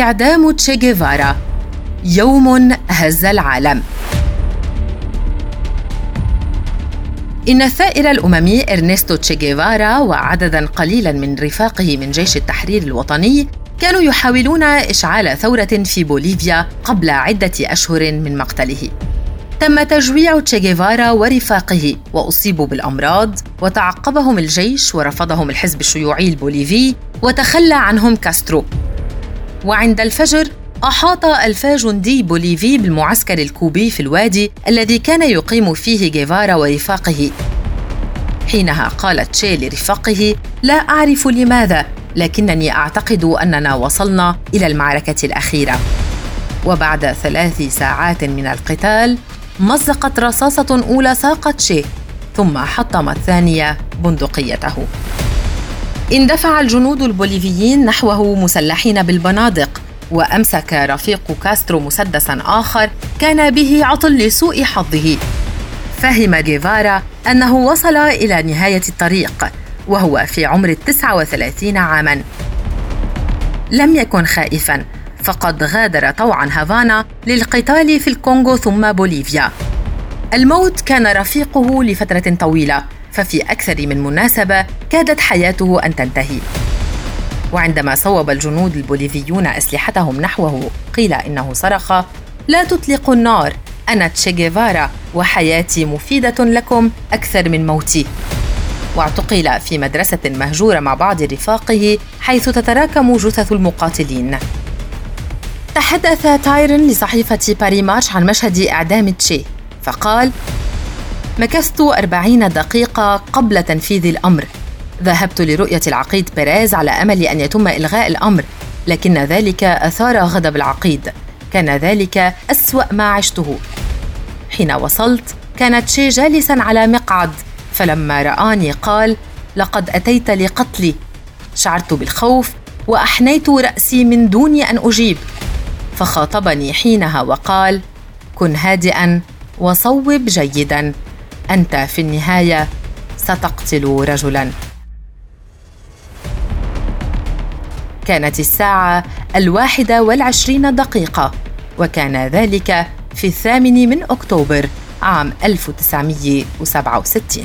إعدام تشي جيفارا. يوم هز العالم. إن الثائر الأممي إرنستو تشي جيفارا وعددا قليلا من رفاقه من جيش التحرير الوطني كانوا يحاولون إشعال ثورة في بوليفيا قبل عدة أشهر من مقتله. تم تجويع تشي جيفارا ورفاقه واصيبوا بالأمراض وتعقبهم الجيش ورفضهم الحزب الشيوعي البوليفي وتخلى عنهم كاسترو. وعند الفجر أحاط ألف جندي بوليفي بالمعسكر الكوبي في الوادي الذي كان يقيم فيه جيفارا ورفاقه. حينها قال تشي لرفاقه لا أعرف لماذا لكنني أعتقد أننا وصلنا إلى المعركة الأخيرة. وبعد ثلاث ساعات من القتال مزقت رصاصة أولى ساق تشي ثم حطم الثانية بندقيته. اندفع الجنود البوليفيين نحوه مسلحين بالبنادق وأمسك رفيق كاسترو مسدسا آخر كان به عطل لسوء حظه. فهم جيفارا أنه وصل إلى نهاية الطريق وهو في عمر التسعة وثلاثين عاما. لم يكن خائفا فقد غادر طوعا هافانا للقتال في الكونغو ثم بوليفيا. الموت كان رفيقه لفترة طويلة ففي أكثر من مناسبة كادت حياته أن تنتهي. وعندما صوب الجنود البوليفيون أسلحتهم نحوه قيل إنه صرخ لا تطلقوا النار أنا تشيغيفارا وحياتي مفيدة لكم أكثر من موتي. واعتقل في مدرسة مهجورة مع بعض رفاقه حيث تتراكم جثث المقاتلين. تحدث تايرن لصحيفة باري ماتش عن مشهد إعدام تشي فقال مكثت أربعين دقيقة قبل تنفيذ الأمر. ذهبت لرؤية العقيد بيريز على أمل أن يتم إلغاء الأمر لكن ذلك أثار غضب العقيد. كان ذلك أسوأ ما عشته. حين وصلت كان تشي جالسا على مقعد فلما رآني قال لقد أتيت لقتلي. شعرت بالخوف وأحنيت رأسي من دون أن أجيب. فخاطبني حينها وقال كن هادئا وصوب جيدا. أنت في النهاية ستقتل رجلا. كانت الساعة الواحدة والعشرين دقيقة وكان ذلك في الثامن من أكتوبر عام 1967